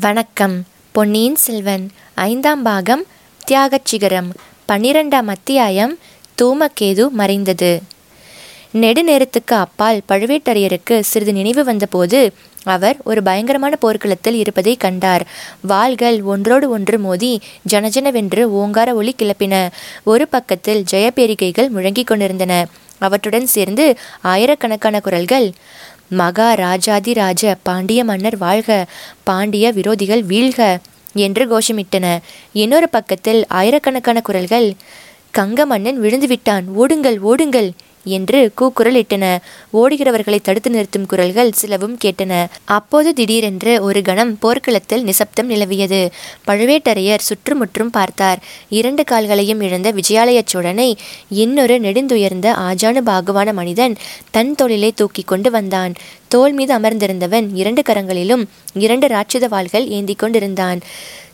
வணக்கம். பொன்னியின் செல்வன் ஐந்தாம் பாகம் தியாகச் சிகரம் பன்னிரெண்டாம் அத்தியாயம் தூமகேது மறைந்தது. நெடுநேரத்துக்கு அப்பால் பழுவேட்டரையருக்கு சிறிது நினைவு வந்தபோது அவர் ஒரு பயங்கரமான போர்க்களத்தில் இருப்பதை கண்டார். வாள்கள் ஒன்றோடு ஒன்று மோதி ஜனஜனவென்று ஓங்கார ஒளி கிளப்பின. ஒரு பக்கத்தில் ஜெயபேரிகைகள் முழங்கிக் கொண்டிருந்தன. அவற்றுடன் சேர்ந்து ஆயிரக்கணக்கான குரல்கள் மகா பாண்டிய மன்னர் வாழ்க பாண்டிய விரோதிகள் வீழ்க என்று கோஷமிட்டன. இன்னொரு பக்கத்தில் ஆயிரக்கணக்கான குரல்கள் கங்க மன்னன் விழுந்து விட்டான் ஓடுங்கள் ஓடுங்கள் என்று கூக்குரலிட்டன. ஓடுகிறவர்களை தடுத்து நிறுத்தும் குரல்கள் சிலவும் கேட்டன. அப்போது திடீரென்று ஒரு கணம் போர்க்களத்தில் நிசப்தம் நிலவியது. பழுவேட்டரையர் சுற்றுமுற்றும் பார்த்தார். இரண்டு கால்களையும் இழந்த விஜயாலய சோழனை இன்னொரு நெடுந்துயர்ந்த ஆஜானு பாகுவான மனிதன் தன் தொழிலை தூக்கி கொண்டு வந்தான். தோல் மீது அமர்ந்திருந்தவன் இரண்டு கரங்களிலும் இரண்டு ராட்சத வாள்கள் ஏந்தி கொண்டிருந்தான்.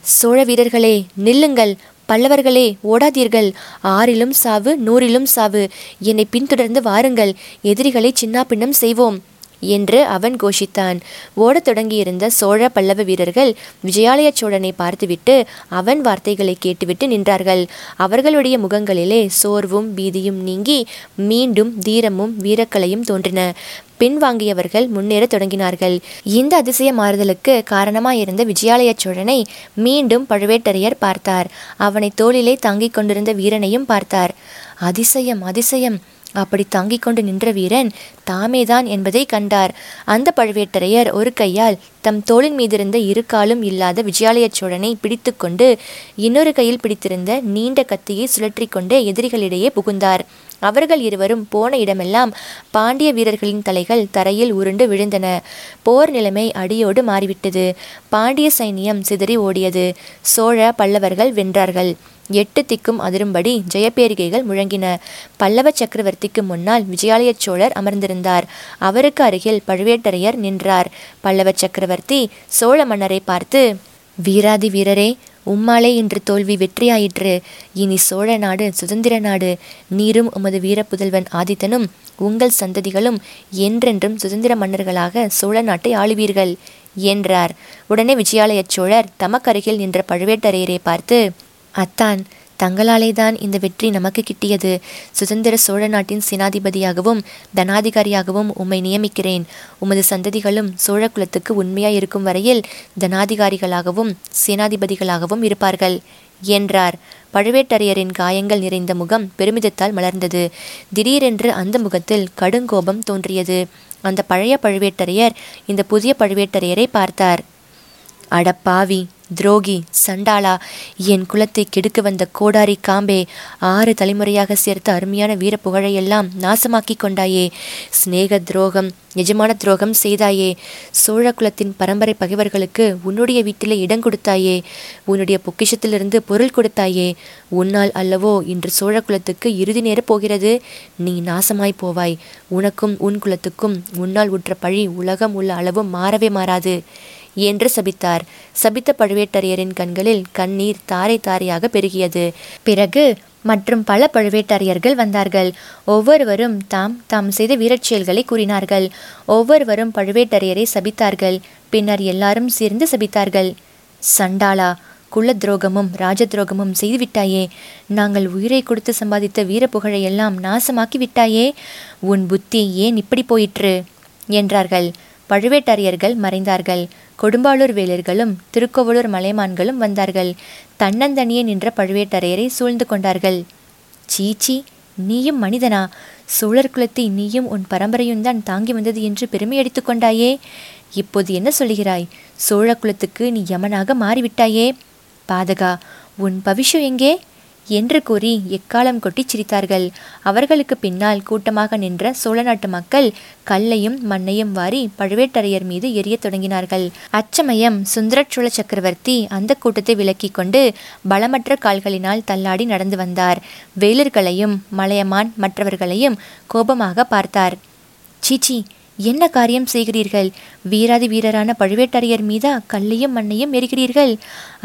சோழ வீரர்களே நில்லுங்கள். பல்லவர்களே ஓடாதீர்கள். ஆறிலும் சாவு நூறிலும் சாவு. என்னை பின்தொடர்ந்து வாருங்கள். எதிரிகளை சின்னாபின்னம் செய்வோம் என்று அவன் கோஷித்தான். ஓடத் தொடங்கியிருந்த சோழ பல்லவ வீரர்கள் விஜயாலய சோழனை பார்த்துவிட்டு அவன் வார்த்தைகளை கேட்டுவிட்டு நின்றார்கள். அவர்களுடைய முகங்களிலே சோர்வும் பீதியும் நீங்கி மீண்டும் தீரமும் வீரக்கலையும் தோன்றின. பின்வாங்கியவர்கள் முன்னேற தொடங்கினார்கள். இந்த அதிசய மாறுதலுக்கு காரணமாயிருந்த விஜயாலய சோழனை மீண்டும் பழுவேட்டரையர் பார்த்தார். அவனை தோளிலே தாங்கிக் கொண்டிருந்த வீரனையும் பார்த்தார். அதிசயம் அதிசயம்! அப்படி தாங்கிக் கொண்டு நின்ற வீரன் தாமேதான் என்பதை கண்டார். அந்த பழுவேட்டரையர் ஒரு கையால் தம் தோளின் மீதிருந்த இரு காலும் இல்லாத விஜயாலய சோழனை பிடித்து கொண்டு இன்னொரு கையில் பிடித்திருந்த நீண்ட கத்தியை சுழற்றி கொண்டே எதிரிகளிடையே புகுந்தார். அவர்கள் இருவரும் போன இடமெல்லாம் பாண்டிய வீரர்களின் தலைகள் தரையில் உருண்டு விழுந்தன. போர் நிலைமை அடியோடு மாறிவிட்டது. பாண்டிய சைனியம் சிதறி ஓடியது. சோழ பல்லவர்கள் வென்றார்கள். எட்டு திக்கும் அதிரும்படி ஜெயபேரிகைகள் முழங்கின. பல்லவ சக்கரவர்த்திக்கு முன்னால் விஜயாலய சோழர் அமர்ந்திருந்தார். அவருக்கு அருகில் பழுவேட்டரையர் நின்றார். பல்லவ சக்கரவர்த்தி சோழ மன்னரை பார்த்து வீராதி வீரரே உம்மாலே இன்று தோல்வி வெற்றியாயிற்று. இனி சோழ நாடு சுதந்திர நாடு. நீரும் உமது வீரப்புதல்வன் ஆதித்தனும் உங்கள் சந்ததிகளும் என்றென்றும் சுதந்திர மன்னர்களாக சோழ நாட்டை ஆளுவீர்கள் என்றார். உடனே விஜயாலய சோழர் தமக்கருகில் நின்ற பழுவேட்டரையரை பார்த்து அத்தான் தங்களாலே தான் இந்த வெற்றி நமக்கு கிட்டியது. சுதந்திர சோழ நாட்டின் சேனாதிபதியாகவும் தனாதிகாரியாகவும் உம்மை நியமிக்கிறேன். உமது சந்ததிகளும் சோழ குலத்துக்கு உண்மையாய் இருக்கும் வரையில் தனாதிகாரிகளாகவும் சேனாதிபதிகளாகவும் இருப்பார்கள் என்றார். பழுவேட்டரையரின் காயங்கள் நிறைந்த முகம் பெருமிதத்தால் மலர்ந்தது. திடீரென்று அந்த முகத்தில் கடுங்கோபம் தோன்றியது. அந்த பழைய பழுவேட்டரையர் இந்த புதிய பழுவேட்டரையரை பார்த்தார். அடப்பாவி! துரோகி சண்டாளா என் குலத்தை கெடுக்க வந்த கோடாரி காம்பே ஆறு தலைமுறையாக சேர்த்த அருமையான வீர புகழையெல்லாம் நாசமாக்கி கொண்டாயே. சிநேக துரோகம் எஜமான துரோகம் செய்தாயே. சோழ குலத்தின் பரம்பரை பகைவர்களுக்கு உன்னுடைய வீட்டிலே இடம் கொடுத்தாயே. உன்னுடைய பொக்கிஷத்திலிருந்து பொருள் கொடுத்தாயே. உன்னால் அல்லவோ இன்று சோழ குலத்துக்கு இறுதி நேர போகிறது. நீ நாசமாய் போவாய். உனக்கும் உன் குலத்துக்கும் உன்னால் உற்ற பழி உலகம் உள்ள அளவும் மாறவே மாறாது. என்று சபித்தார். சபித்த பழுவேட்டரையரின் கண்களில் கண்ணீர் தாரை தாரையாக பெருகியது. பிறகு மற்றும் பல பழுவேட்டரையர்கள் வந்தார்கள். ஒவ்வொருவரும் தாம் தாம் செய்த வீரச் செயல்களை கூறினார்கள். ஒவ்வொருவரும் பழுவேட்டரையரை சபித்தார்கள். பின்னர் எல்லாரும் சேர்ந்து சபித்தார்கள். சண்டாளா குல துரோகமும் ராஜ துரோகமும் செய்துவிட்டாயே. நாங்கள் உயிரை கொடுத்து சம்பாதித்த வீர புகழையெல்லாம் நாசமாக்கி விட்டாயே. உன் புத்தி ஏன் இப்படி போயிற்று? என்றார்கள். பழுவேட்டரையர்கள் மறைந்தார்கள். கொடும்பாளூர் வேலர்களும் திருக்கோவலூர் மலைமான்களும் வந்தார்கள். தன்னந்தனியே நின்ற பழுவேட்டரையரை சூழ்ந்து கொண்டார்கள். சீச்சி நீயும் மனிதனா? சோழர் குலத்தை நீயும் உன் பரம்பரையும் தான் தாங்கி வந்தது என்று பெருமை அடித்து கொண்டாயே? இப்போது என்ன சொல்லுகிறாய்? சோழ குலத்துக்கு நீ யமனாக மாறிவிட்டாயே? பாதகா உன் பவிஷம் எங்கே? என்று கூறி எக்காலம் கொட்டி சிரித்தார்கள். அவர்களுக்கு பின்னால் கூட்டமாக நின்ற சோழ நாட்டு மக்கள் கல்லையும் மண்ணையும் வாரி பழுவேட்டரையர் மீது எரிய தொடங்கினார்கள். அச்சமயம் சுந்தரச்சோழ சக்கரவர்த்தி அந்த கூட்டத்தை விலக்கி கொண்டு பலமற்ற கால்களினால் தள்ளாடி நடந்து வந்தார். வேலர்களையும் மலையமான் மற்றவர்களையும் கோபமாக பார்த்தார். சீச்சி என்ன காரியம் செய்கிறீர்கள்? வீராதி வீரரான பழுவேட்டரையர் மீதா கல்லையும் மண்ணையும் எரிகிறீர்கள்?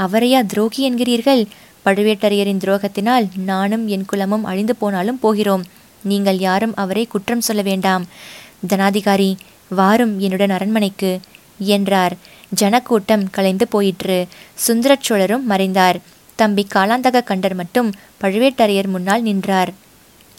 அவரையா துரோகி என்கிறீர்கள்? பழுவேட்டரையரின் துரோகத்தினால் நானும் என் குலமும் அழிந்து போனாலும் போகிறோம். நீங்கள் யாரும் அவரை குற்றம் சொல்ல வேண்டாம். தனாதிகாரி வாரும் என்னுடன் அரண்மனைக்கு என்றார். ஜனக்கூட்டம் கலைந்து போயிற்று. சுந்தரச் சோழரும் மறைந்தார். தம்பி காலாந்தக கண்டர் மட்டும் பழுவேட்டரையர் முன்னால் நின்றார்.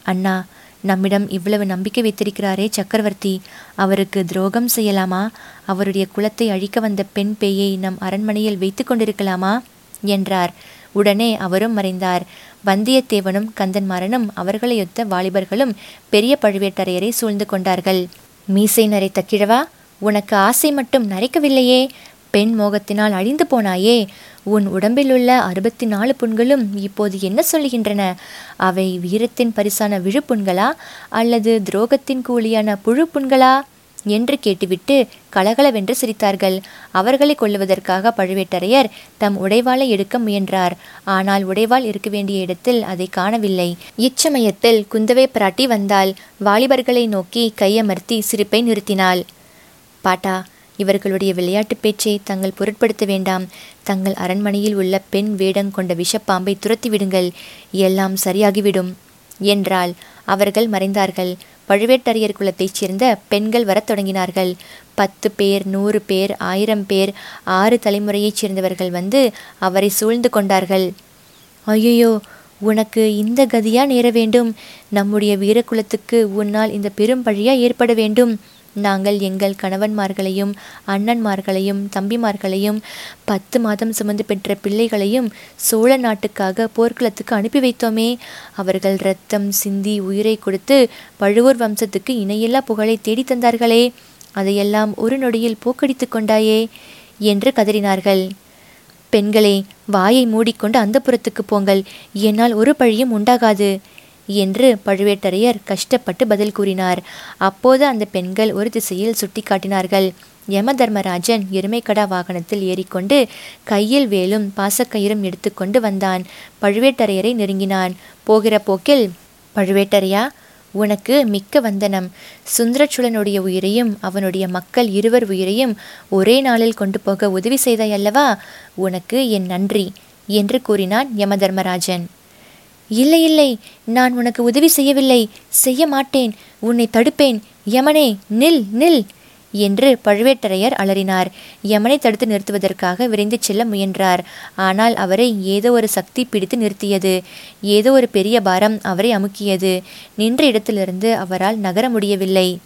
அண்ணா நம்மிடம் இவ்வளவு நம்பிக்கை வைத்திருக்கிறாரே சக்கரவர்த்தி. அவருக்கு துரோகம் செய்யலாமா? அவருடைய குலத்தை அழிக்க வந்த பெண் பேயை நம் அரண்மனையில் வைத்து கொண்டிருக்கலாமா? என்றார். உடனே அவரும் மறைந்தார். வந்தியத்தேவனும் கந்தன்மாறனும் அவர்களையொத்த வாலிபர்களும் பெரிய பழுவேட்டரையரை சூழ்ந்து கொண்டார்கள். மீசை நரைத்த கிழவா உனக்கு ஆசை மட்டும் நரைக்கவில்லையே? பெண் மோகத்தினால் அழிந்து போனாயே? உன் உடம்பிலுள்ள அறுபத்தி நாலு புண்களும் இப்போது என்ன சொல்லுகின்றன? அவை வீரத்தின் பரிசான விழுப்புண்களா? அல்லது துரோகத்தின் கூலியான புழு புண்களா என்று கேட்டுவிட்டு கலகலவென்று சிரித்தார்கள். அவர்களை கொள்ளுவதற்காக பழுவேட்டரையர் தம் உடைவாளை எடுக்க முயன்றார். ஆனால் உடைவாள் இருக்க வேண்டிய இடத்தில் அதை காணவில்லை. இச்சமயத்தில் குந்தவை பிராட்டி வந்தால் வாலிபர்களை நோக்கி கையமர்த்தி சிரிப்பை நிறுத்தினாள். பாட்டா இவர்களுடைய விளையாட்டு பேச்சை தங்கள் பொருட்படுத்த வேண்டாம். தங்கள் அரண்மனையில் உள்ள பெண் வேடங் கொண்ட விஷப்பாம்பை துரத்தி விடுங்கள் எல்லாம் சரியாகிவிடும் என்றால் அவர்கள் மறைந்தார்கள். பழுவேட்டரையர் குலத்தைச் சேர்ந்த பெண்கள் வரத் தொடங்கினார்கள். பத்து பேர் நூறு பேர் ஆயிரம் பேர் ஆறு தலைமுறையைச் சேர்ந்தவர்கள் வந்து அவரை சூழ்ந்து கொண்டார்கள். ஐயோ உனக்கு இந்த கதியா நேர வேண்டும்? நம்முடைய வீரகுலத்துக்கு உன்னால் இந்த பெரும் பழியா ஏற்பட வேண்டும்? நாங்கள் எங்கள் கணவன்மார்களையும் அண்ணன்மார்களையும் தம்பிமார்களையும் பத்து மாதம் சுமந்து பெற்ற பிள்ளைகளையும் சோழ நாட்டுக்காக போர்க்களத்துக்கு அனுப்பி வைத்தோமே. அவர்கள் இரத்தம் சிந்தி உயிரை கொடுத்து பழுவூர் வம்சத்துக்கு இணையில்லா புகழை தேடி தந்தார்களே. அதையெல்லாம் ஒரு நொடியில் போக்கடித்து கொண்டாயே என்று கதறினார்கள். பெண்களே வாயை மூடிக்கொண்டு அந்த புறத்துக்கு போங்கள். என்னால் ஒரு பழியும் உண்டாகாது. என்று பழுவேட்டரையர் கஷ்டப்பட்டு பதில் கூறினார். அப்போது அந்த பெண்கள் ஒரு திசையில் சுட்டி காட்டினார்கள் யம தர்மராஜன் எருமைக்கடா வாகனத்தில் ஏறிக்கொண்டு கையில் வேலும் பாசக்கயிறும் எடுத்துக்கொண்டு வந்தான். பழுவேட்டரையரை நெருங்கினான். போகிற போக்கில் பழுவேட்டரையா உனக்கு மிக்க வந்தனம். சுந்தரச்சுழனுடைய உயிரையும் அவனுடைய மக்கள் இருவர் உயிரையும் ஒரே நாளில் கொண்டு போக உதவி செய்தாய் அல்லவா? உனக்கு என் நன்றி என்று கூறினான் யமதர்மராஜன். இல்லை இல்லை நான் உனக்கு உதவி செய்யவில்லை. செய்ய மாட்டேன். உன்னை தடுப்பேன். யமனே நில் நில் என்று பழுவேட்டரையர் அலறினார். யமனை தடுத்து நிறுத்துவதற்காக விரைந்து செல்ல முயன்றார். ஆனால் அவரை ஏதோ ஒரு சக்தி பிடித்து நிறுத்தியது. ஏதோ ஒரு பெரிய பாரம் அவரை அமுக்கியது. நின்ற இடத்திலிருந்து அவரால் நகர முடியவில்லை.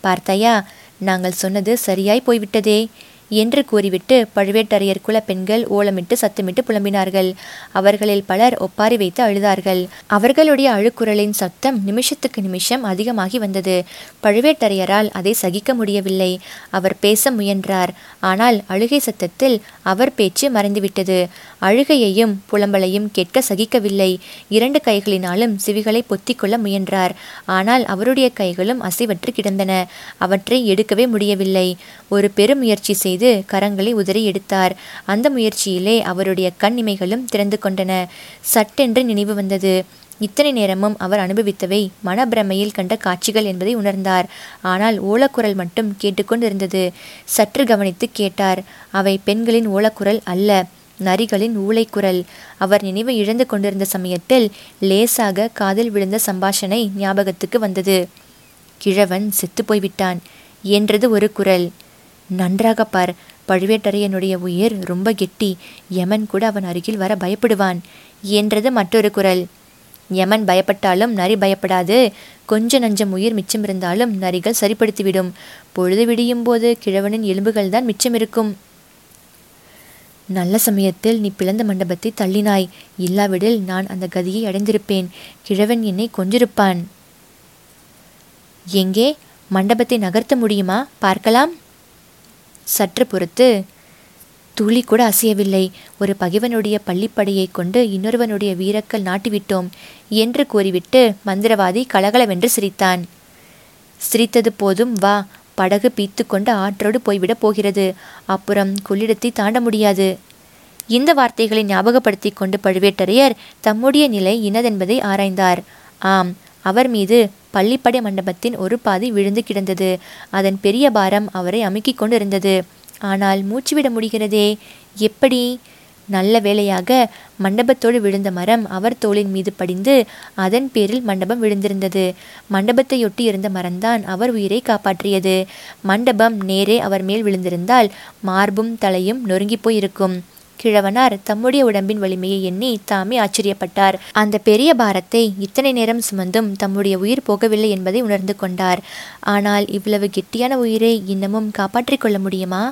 பார்த்தாயா நாங்கள் சொன்னது சரியாய் போய்விட்டதே. என்று கூறிவிட்டு பழுவேட்டரையர் குல பெண்கள் ஓலமிட்டு சத்தமிட்டு புலம்பினார்கள். அவர்களில் பலர் ஒப்பாரி வைத்து அழுதார்கள். அவர்களுடைய அழுக்குரலின் சத்தம் நிமிஷத்துக்கு நிமிஷம் அதிகமாகி வந்தது. பழுவேட்டரையரால் அதை சகிக்க முடியவில்லை. அவர் பேச முயன்றார். ஆனால் அழுகை சத்தத்தில் அவர் பேச்சு மறைந்துவிட்டது. அழுகையையும் புலம்பலையும் கேட்க சகிக்கவில்லை. இரண்டு கைகளினாலும் சிவிகளை பொத்திக்கொள்ள முயன்றார். ஆனால் அவருடைய கைகளும் அசைவற்று கிடந்தன. அவற்றை எடுக்கவே முடியவில்லை. ஒரு பெருமுயற்சி செய்து கரங்களை உதறி எடுத்தார். அந்த முயற்சியிலே அவருடைய கண் இமைகளும் திறந்து கொண்டன. சட்டென்று நினைவு வந்தது. இத்தனை நேரமும் அவர் அனுபவித்தவை மனப்பிரமையில் கண்ட காட்சிகள் என்பதை உணர்ந்தார். ஆனால் ஓலக்குரல் மட்டும் கேட்டுக்கொண்டிருந்தது. சற்று கவனித்து கேட்டார். அவை பெண்களின் ஓலக்குரல் அல்ல நரிகளின் ஊளைக்குரல். அவர் நினைவு இழந்து கொண்டிருந்த சமயத்தில் லேசாக காதில் விழுந்த சம்பாஷணை ஞாபகத்துக்கு வந்தது. கிழவன் செத்து போய்விட்டான் என்றது ஒரு குரல். நன்றாக பார். பழுவேட்டரையனுடைய உயிர் ரொம்ப கெட்டி. யமன் கூட அவன் அருகில் வர பயப்படுவான். என்றது மற்றொரு குரல். யமன் பயப்பட்டாலும் நரி பயப்படாது. கொஞ்ச நஞ்சம் உயிர் மிச்சம் இருந்தாலும் நரிகள் சரிப்படுத்திவிடும். பொழுது விடியும் போது கிழவனின் எலும்புகள் தான் மிச்சம் இருக்கும் நல்ல சமயத்தில் நீ பிளந்த மண்டபத்தை தள்ளினாய். இல்லாவிடில் நான் அந்த கதியை அடைந்திருப்பேன். கிழவன் என்னை கொன்றிருப்பான். எங்கே? மண்டபத்தை நகர்த்த முடியுமா? பார்க்கலாம். சற்று பொறுத்து துளி கூட அசையவில்லை. ஒரு பகைவனுடைய பள்ளிப்படையை கொண்டு இன்னொருவனுடைய வீரக்கல் நாட்டிவிட்டோம் என்று கூறிவிட்டு மந்திரவாதி கலகலவென்று சிரித்தான். சிரித்தது போதும் வா. படகு பீத்து கொண்டு ஆற்றோடு போய்விடப் போகிறது. அப்புறம் கொள்ளிடத்தை தாண்ட முடியாது. இந்த வார்த்தைகளை ஞாபகப்படுத்தி கொண்டு பழுவேட்டரையர் தம்முடைய நிலை இனதென்பதை ஆராய்ந்தார். ஆம் அவர் மீது பள்ளிப்படை மண்டபத்தின் ஒரு பாதி விழுந்து கிடந்தது. அதன் பெரிய பாரம் அவரை அமுக்கிக் கொண்டிருந்தது. ஆனால் மூச்சுவிட முடிகிறதே? எப்படி? நல்ல வேளையாக மண்டபத்தோடு விழுந்த மரம் அவர் தோளின் மீது படிந்து அதன் பேரில் மண்டபம் விழுந்திருந்தது. மண்டபத்தையொட்டி இருந்த மரம்தான் அவர் உயிரை காப்பாற்றியது. மண்டபம் நேரே அவர் மேல் விழுந்திருந்தால் மார்பும் தலையும் நொறுங்கி போயிருக்கும். கிழவனார் தம்முடைய உடம்பின் வலிமையை எண்ணி தாமே ஆச்சரியப்பட்டார். அந்த பெரிய பாரத்தை இத்தனை நேரம் சுமந்தும் தம்முடைய உயிர் போகவில்லை என்பதை உணர்ந்து கொண்டார். ஆனால் இவ்வளவு கெட்டியான உயிரை இன்னமும் காப்பாற்றிக் கொள்ள முடியுமா?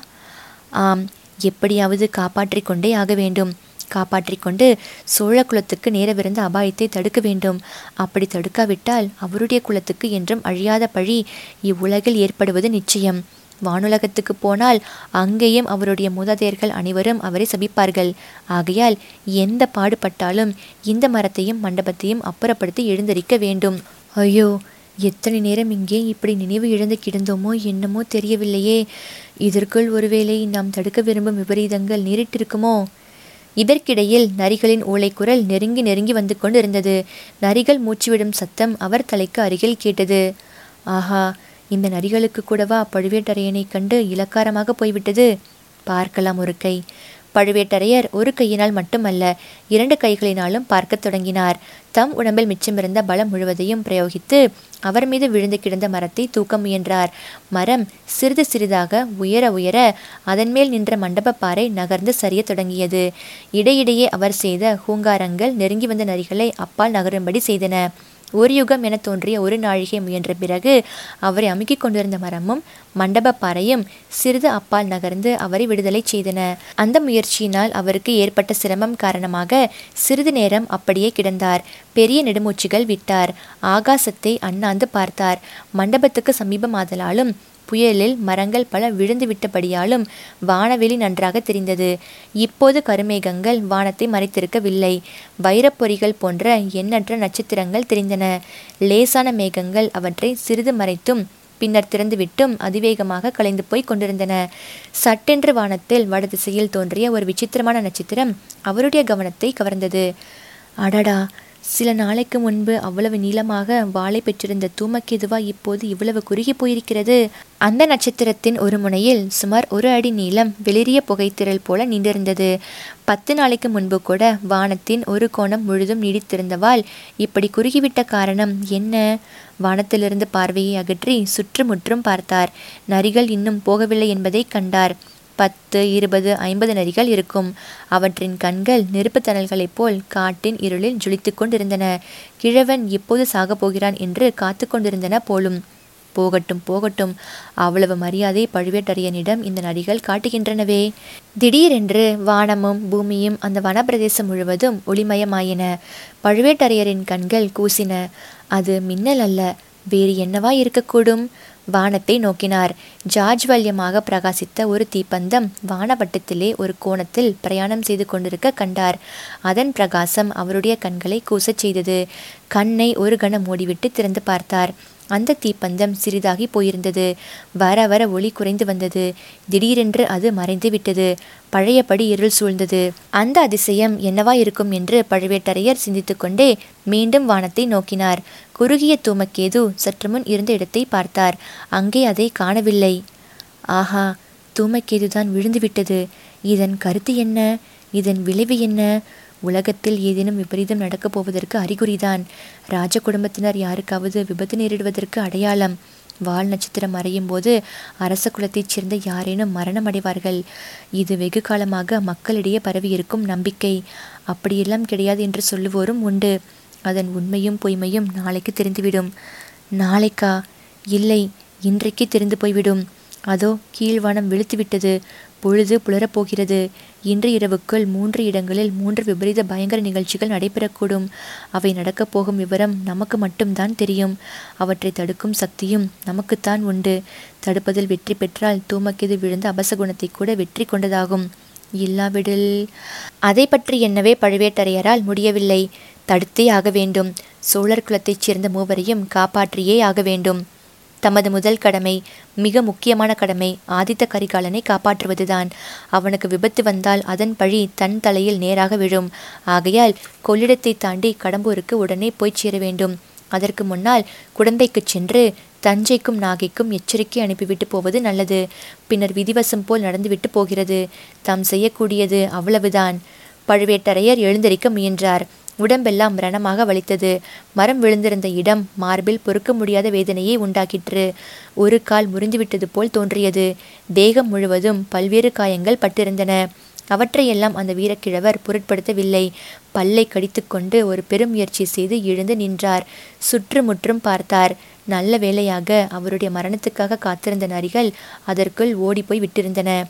ஆம் எப்படியாவது காப்பாற்றிக் கொண்டே ஆக வேண்டும். காப்பாற்றிக் கொண்டு சோழ குலத்துக்கு நேரவிருந்த அபாயத்தை தடுக்க வேண்டும். அப்படி தடுக்காவிட்டால் அவருடைய குலத்துக்கு என்றும் அழியாத பழி இவ்வுலகில் ஏற்படுவது நிச்சயம். வானுலகத்துக்கு போனால் அங்கேயும் அவருடைய மூதாதையர்கள் அனைவரும் அவரை சபிப்பார்கள். ஆகையால் எந்த பாடுபட்டாலும் இந்த மரத்தையும் மண்டபத்தையும் அப்புறப்படுத்தி எழுந்தரிக்க வேண்டும். ஐயோ எத்தனை நேரம் இங்கே இப்படி நினைவு இழந்து கிடந்தோமோ என்னமோ தெரியவில்லையே. இதற்குள் ஒருவேளை நாம் தடுக்க விரும்பும் விபரீதங்கள் நேரிட்டிருக்குமோ? இதற்கிடையில் நரிகளின் ஓலைக்குரல் நெருங்கி நெருங்கி வந்து கொண்டிருந்தது. நரிகள் மூச்சுவிடும் சத்தம் அவர் தலைக்கு அருகில் கேட்டது. ஆஹா இந்த நரிகளுக்கு கூடவா பழுவேட்டரையனை கண்டு இலக்காரமாக போய்விட்டது? பார்க்கலாம் ஒரு கை. பழுவேட்டரையர் ஒரு கையினால் மட்டுமல்ல இரண்டு கைகளினாலும் பார்க்கத் தொடங்கினார். தம் உடம்பில் மிச்சமிருந்த பலம் முழுவதையும் பிரயோகித்து அவர் மீது விழுந்து கிடந்த மரத்தை தூக்க முயன்றார். மரம் சிறிது சிறிதாக உயர உயர அதன் மேல் நின்ற மண்டபப்பாறை நகர்ந்து சரிய தொடங்கியது. இடையிடையே அவர் செய்த ஹூங்காரங்கள் நெருங்கி வந்த நரிகளை அப்பால் நகரும்படி செய்தன. ஒரு யுகம் என தோன்றிய ஒரு நாழிகை முயன்ற பிறகு அவரை அமுக்கிக் கொண்டிருந்த மரமும் மண்டப பாறையும் சிறிது அப்பால் நகர்ந்து அவரை விடுதலை செய்தன. அந்த முயற்சியினால் அவருக்கு ஏற்பட்ட சிரமம் காரணமாக சிறிது நேரம் அப்படியே கிடந்தார். பெரிய நெடுமூச்சுகள் விட்டார். ஆகாசத்தை அண்ணாந்து பார்த்தார். மண்டபத்துக்கு சமீபமாதலாலும் புயலில் மரங்கள் பல விழுந்து விட்டபடியாலும் வானவெளி நன்றாக தெரிந்தது. இப்போது கருமேகங்கள் வானத்தை மறைத்திருக்கவில்லை. வைரப்பொறிகள் போன்ற எண்ணற்ற நட்சத்திரங்கள் தெரிந்தன. லேசான மேகங்கள் அவற்றை சிறிது மறைத்தும் பின்னர் திறந்துவிட்டும் அதிவேகமாக கலைந்து போய் கொண்டிருந்தன. சட்டென்று வானத்தில் வடதிசையில் தோன்றிய ஒரு விசித்திரமான நட்சத்திரம் அவருடைய கவனத்தை கவர்ந்தது. அடடா! சில நாளைக்கு முன்பு அவ்வளவு நீளமாக வாளை பெற்றிருந்த தூமக்கேதுவா இப்போது இவ்வளவு குறுகி போயிருக்கிறது? அந்த நட்சத்திரத்தின் ஒரு முனையில் சுமார் ஒரு அடி நீளம் வெளிரிய புகைத்திரல் போல நீண்டிருந்தது பத்து நாளைக்கு முன்பு கூட வானத்தின் ஒரு கோணம் முழுதும் நீடித்திருந்தவால் இப்படி குறுகிவிட்ட காரணம் என்ன? வானத்திலிருந்து பார்வையை அகற்றி சுற்றுமுற்றும் பார்த்தார். நரிகள் இன்னும் போகவில்லை என்பதை கண்டார். பத்து இருபது ஐம்பது நரிகள் இருக்கும். அவற்றின் கண்கள் நெருப்புத்தணல்களைப் போல் காட்டின் இருளில் ஜொலித்து கொண்டிருந்தன. கிழவன் எப்போது சாகப் போகிறான் என்று காத்து கொண்டிருந்தன போலும். போகட்டும் போகட்டும். அவ்வளவு மரியாதை பழுவேட்டரையனிடம் இந்த நரிகள் காட்டுகின்றனவே. திடீரென்று வானமும் பூமியும் அந்த வனப்பிரதேசம் முழுவதும் ஒளிமயமாயின. பழுவேட்டரையரின் கண்கள் கூசின. அது மின்னல் அல்ல. வேறு என்னவா இருக்கக்கூடும்? வானத்தை நோக்கினார். ஜாஜ்வல்யமாக பிரகாசித்த ஒரு தீப்பந்தம் வானவட்டத்திலே ஒரு கோணத்தில் பிரயாணம் செய்து கொண்டிருக்க கண்டார். அதன் பிரகாசம் அவருடைய கண்களை கூசச் செய்தது. கண்ணை ஒரு கணம் மூடிவிட்டு திறந்து பார்த்தார். அந்த தீப்பந்தம் சிறிதாகி போயிருந்தது. வர வர ஒளி குறைந்து வந்தது. திடீரென்று அது மறைந்து விட்டது. பழையபடி இருள் சூழ்ந்தது. அந்த அதிசயம் என்னவா இருக்கும் என்று பழுவேட்டரையர் சிந்தித்துக்கொண்டே மீண்டும் வானத்தை நோக்கினார். குறுகிய தூமக்கேது சற்று முன் இருந்த இடத்தை பார்த்தார். அங்கே அதை காணவில்லை. ஆஹா தூமக்கேதுதான் விழுந்துவிட்டது இதன் கருத்து என்ன? இதன் விளைவு என்ன? உலகத்தில் ஏதேனும் விபரீதம் நடக்கப் போவதற்கு அறிகுறிதான். ராஜ குடும்பத்தினர் யாருக்காவது விபத்து நேரிடுவதற்கு அடையாளம். வால் நட்சத்திரம் அறையும் போது அரச குலத்தைச் சேர்ந்த யாரேனும் மரணம் அடைவார்கள். இது வெகு காலமாக மக்களிடையே பரவியிருக்கும் நம்பிக்கை. அப்படியெல்லாம் கிடையாது என்று சொல்லுவோரும் உண்டு. அதன் உண்மையும் பொய்மையும் நாளைக்கு தெரிந்துவிடும். நாளைக்கா? இல்லை இன்றைக்கு தெரிந்து போய்விடும் அதோ கீழ்வானம் வெளுத்துவிட்டது. பொழுது புலரப்போகிறது. இன்று இரவுக்குள் மூன்று இடங்களில் மூன்று விபரீத பயங்கர நிகழ்ச்சிகள் நடைபெறக்கூடும். அவை நடக்கப் போகும் விவரம் நமக்கு மட்டும்தான் தெரியும். அவற்றை தடுக்கும் சக்தியும் நமக்குத்தான் உண்டு. தடுப்பதில் வெற்றி பெற்றால் தூமக்கெது விழுந்த அபசகுணத்தை கூட வெற்றி கொண்டதாகும். இல்லாவிடில். அதை பற்றி என்னவே பழுவேட்டரையரால் முடியவில்லை. தடுத்தே ஆக வேண்டும். சோழர் குலத்தைச் சேர்ந்த மூவரையும் காப்பாற்றியே ஆக வேண்டும். தமது முதல் கடமை மிக முக்கியமான கடமை ஆதித்த கரிகாலனை காப்பாற்றுவதுதான். அவனுக்கு விபத்து வந்தால் அதன் பழி தன் தலையில் நேராக விழும். ஆகையால் கொள்ளிடத்தை தாண்டி கடம்பூருக்கு உடனே போய்ச் சேர வேண்டும். அதற்கு முன்னால் குடந்தைக்குச் சென்று தஞ்சைக்கும் நாகைக்கும் எச்சரிக்கை அனுப்பிவிட்டு போவது நல்லது. பின்னர் விதிவசம் போல் நடந்துவிட்டு போகிறது. தாம் செய்யக்கூடியது அவ்வளவுதான். பழுவேட்டரையர் எழுந்தரிக்க முயன்றார். உடம்பெல்லாம் ரணமாக வலித்தது. மரம் விழுந்திருந்த இடம் மார்பில் பொறுக்க முடியாத வேதனையை உண்டாக்கிற்று. ஒரு கால் முறிந்துவிட்டது போல் தோன்றியது. தேகம் முழுவதும் பல்வேறு காயங்கள் பட்டிருந்தன. அவற்றையெல்லாம் அந்த வீரக்கிழவர் பொருட்படுத்தவில்லை. பல்லை கடித்துக்கொண்டு ஒரு பெரும் முயற்சி செய்து எழுந்து நின்றார். சுற்றுமுற்றும் பார்த்தார். நல்ல வேளையாக அவருடைய மரணத்துக்காக காத்திருந்த நரிகள் அதற்குள் ஓடிப்போய் விட்டிருந்தன.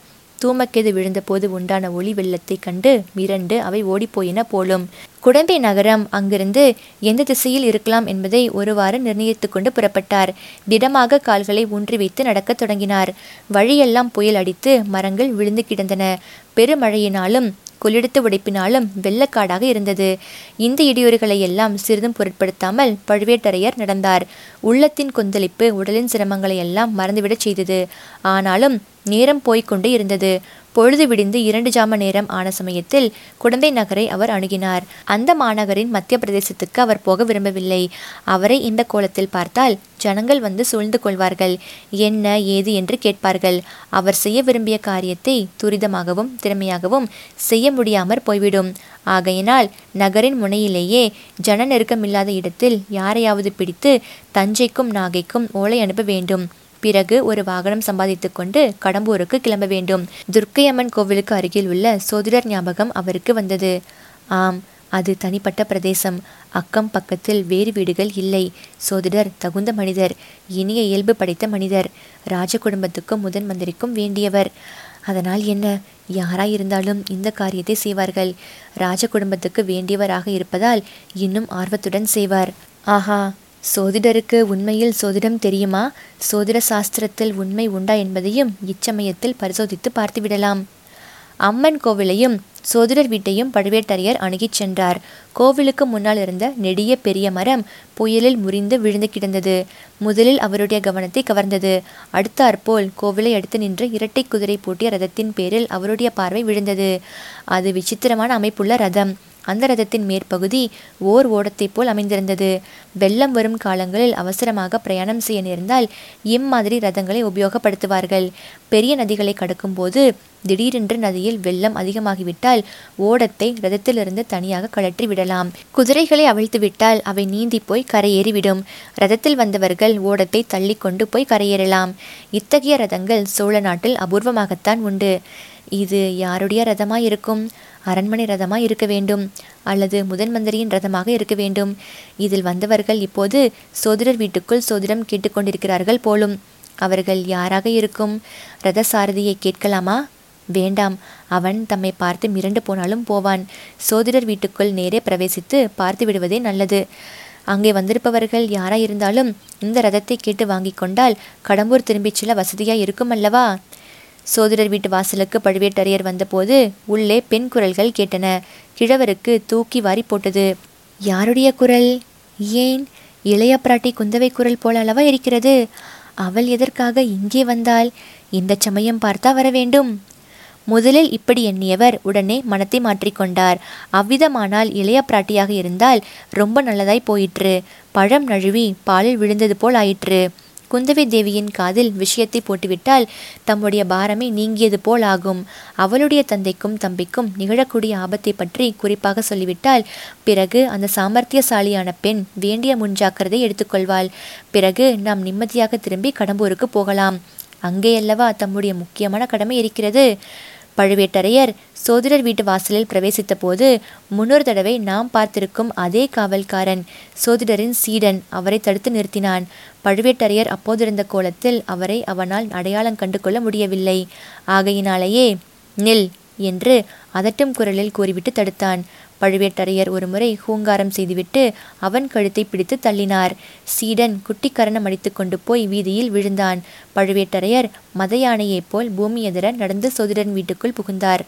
தூமக்கெது விழுந்தபோது உண்டான ஒளி வெள்ளத்தைக் கண்டு மிரண்டு அவை ஓடிப்போயின போலும். குடம்பை நகரம். அங்கிருந்து எந்த திசையில் இருக்கலாம் என்பதை ஒருவாறு நிர்ணயித்து கொண்டு புறப்பட்டார். திடமாக கால்களை ஊன்றி வைத்து நடக்கத் தொடங்கினார். வழியெல்லாம் புயல் அடித்து மரங்கள் விழுந்து கிடந்தன. பெருமழையினாலும் குளிர்த்து உடைப்பினாலும் வெள்ளக்காடாக இருந்தது. இந்த இடியூறுகளை எல்லாம் சிறிதும் பொருட்படுத்தாமல் பழுவேட்டரையர் நடந்தார். உள்ளத்தின் கொந்தளிப்பு உடலின் சிரமங்களை எல்லாம் மறந்துவிடச் செய்தது. ஆனாலும் நேரம் போய்கொண்டே இருந்தது. பொழுது விடிந்து இரண்டு ஜாம நேரம் ஆன சமயத்தில் குடந்தை நகரை அவர் அணுகினார். அந்த மாநகரின் மத்திய பிரதேசத்துக்கு அவர் போக விரும்பவில்லை. அவரை இந்த கோலத்தில் பார்த்தால் ஜனங்கள் வந்து சூழ்ந்து கொள்வார்கள். என்ன ஏது என்று கேட்பார்கள். அவர் செய்ய விரும்பிய காரியத்தை துரிதமாகவும் திறமையாகவும் செய்ய முடியாமற் போய்விடும். ஆகையினால் நகரின் முனையிலேயே ஜன நெருக்கமில்லாத இடத்தில் யாரையாவது பிடித்து தஞ்சைக்கும் நாகைக்கும் ஓலை அனுப்ப வேண்டும். பிறகு ஒரு வாகனம் சம்பாதித்துக் கொண்டு கடம்பூருக்கு கிளம்ப வேண்டும். துர்க்கையம்மன் கோவிலுக்கு அருகில் உள்ள சோதிடர் ஞாபகம் அவருக்கு வந்தது. ஆம் அது தனிப்பட்ட பிரதேசம். அக்கம் பக்கத்தில் வேறு வீடுகள் இல்லை. சோதிடர் தகுந்த மனிதர் இனிய இயல்பு படைத்த மனிதர். ராஜ குடும்பத்துக்கும் முதன் மந்திரிக்கும் வேண்டியவர். அதனால் என்ன? யாராயிருந்தாலும் இந்த காரியத்தை செய்வார்கள். ராஜ குடும்பத்துக்கு வேண்டியவராக இருப்பதால் இன்னும் ஆர்வத்துடன் செய்வார். ஆஹா சோதிடருக்கு உண்மையில் சோதிடம் தெரியுமா? சோதிட சாஸ்திரத்தில் உண்மை உண்டா என்பதையும் இச்சமயத்தில் பரிசோதித்து பார்த்துவிடலாம். அம்மன் கோவிலையும் சோதிடர் வீட்டையும் பழுவேட்டரையர் அணுகிச் சென்றார். கோவிலுக்கு முன்னால் இருந்த நெடிய பெரிய மரம் புயலில் முறிந்து விழுந்து கிடந்தது. முதலில் அவருடைய கவனத்தை கவர்ந்தது. அடுத்தாற்போல் கோவிலை அடுத்து நின்ற இரட்டை குதிரை பூட்டிய ரதத்தின் பேரில் அவருடைய பார்வை விழுந்தது. அது விசித்திரமான அமைப்புள்ள ரதம். அந்த ரதத்தின் மேற்பகுதி ஓர் ஓடத்தைப் போல் அமைந்திருந்தது. வெள்ளம் வரும் காலங்களில் அவசரமாக பிரயாணம் செய்ய நேர்ந்தால் இம்மாதிரி ரதங்களை உபயோகப்படுத்துவார்கள். பெரிய நதிகளை கடக்கும்போது திடீரென்று நதியில் வெள்ளம் அதிகமாகிவிட்டால் ஓடத்தை ரதத்திலிருந்து தனியாக கழற்றி விடலாம். குதிரைகளை அவிழ்த்துவிட்டால் அவை நீந்தி போய் கரையேறிவிடும். ரதத்தில் வந்தவர்கள் ஓடத்தை தள்ளி கொண்டு போய் கரையேறலாம். இத்தகைய ரதங்கள் சோழ நாட்டில் அபூர்வமாகத்தான் உண்டு. இது யாருடைய ரதமாக இருக்கும்? அரண்மனை ரதமாக இருக்க வேண்டும். அல்லது முதன் மந்திரியின் ரதமாக இருக்க வேண்டும். இதில் வந்தவர்கள் இப்போது சோதிடர் வீட்டுக்குள் சோதிடம் கேட்டுக்கொண்டிருக்கிறார்கள் போலும். அவர்கள் யாராக இருக்கும்? ரத சாரதியை கேட்கலாமா? வேண்டாம். அவன் தம்மை பார்த்து மிரண்டு போனாலும் போவான். சோதிடர் வீட்டுக்குள் நேரே பிரவேசித்து பார்த்து விடுவதே நல்லது. அங்கே வந்திருப்பவர்கள் யாராயிருந்தாலும் இந்த ரதத்தை கேட்டு வாங்கி கொண்டால் கடம்பூர் திரும்பிச் செல்ல வசதியாய் இருக்கும் அல்லவா சோதிடர் வீட்டு வாசலுக்கு பழுவேட்டரையர் வந்தபோது உள்ளே பெண் குரல்கள் கேட்டன. கிழவருக்கு தூக்கி வாரி போட்டது. யாருடைய குரல்? ஏன்? இளைய பிராட்டி குந்தவை குரல் போல அளவா இருக்கிறது. அவள் எதற்காக இங்கே வந்தாள்? இந்த சமயம் பார்த்தா வர வேண்டும். முதலில் இப்படி எண்ணியவர் உடனே மனத்தை மாற்றிக்கொண்டார் அவ்விதமானால் இளைய பிராட்டியாக இருந்தால் ரொம்ப நல்லதாய் போயிற்று. பழம் நழுவி பாலில் விழுந்தது போல் ஆயிற்று. குந்தவை தேவியின் காதில் விஷயத்தை போட்டுவிட்டால் தம்முடைய பாரமே நீங்கியது போல் ஆகும். அவளுடைய தந்தைக்கும் தம்பிக்கும் நிகழக்கூடிய ஆபத்தை பற்றி குறிப்பாக சொல்லிவிட்டால் பிறகு அந்த சாமர்த்தியசாலியான பெண் வேண்டிய முன்ஜாக்கிரதை எடுத்துக்கொள்வாள். பிறகு நாம் நிம்மதியாக திரும்பி கடம்பூருக்கு போகலாம். அங்கேயல்லவா தம்முடைய முக்கியமான கடமை இருக்கிறது? பழுவேட்டரையர் சோதிடர் வீட்டு வாசலில் பிரவேசித்த போது முன்னொரு தடவை நாம் பார்த்திருக்கும் அதே காவல்காரன் சோதிடரின் சீடன் அவரை தடுத்து நிறுத்தினான். பழுவேட்டரையர் அப்போதிருந்த கோலத்தில் அவரை அவனால் அடையாளம் கண்டு கொள்ள முடியவில்லை. ஆகையினாலேயே நில் என்று அதட்டும் குரலில் கூறிவிட்டு தடுத்தான். பழுவேட்டரையர் ஒருமுறை ஹூங்காரம் செய்துவிட்டு அவன் கழுத்தை பிடித்து தள்ளினார். சீடன் குட்டிக்கரணம் அடித்து கொண்டு போய் வீதியில் விழுந்தான். பழுவேட்டரையர் மத யானையைப் போல் பூமி எதிர நடந்து சோதிடன் வீட்டுக்குள் புகுந்தார்.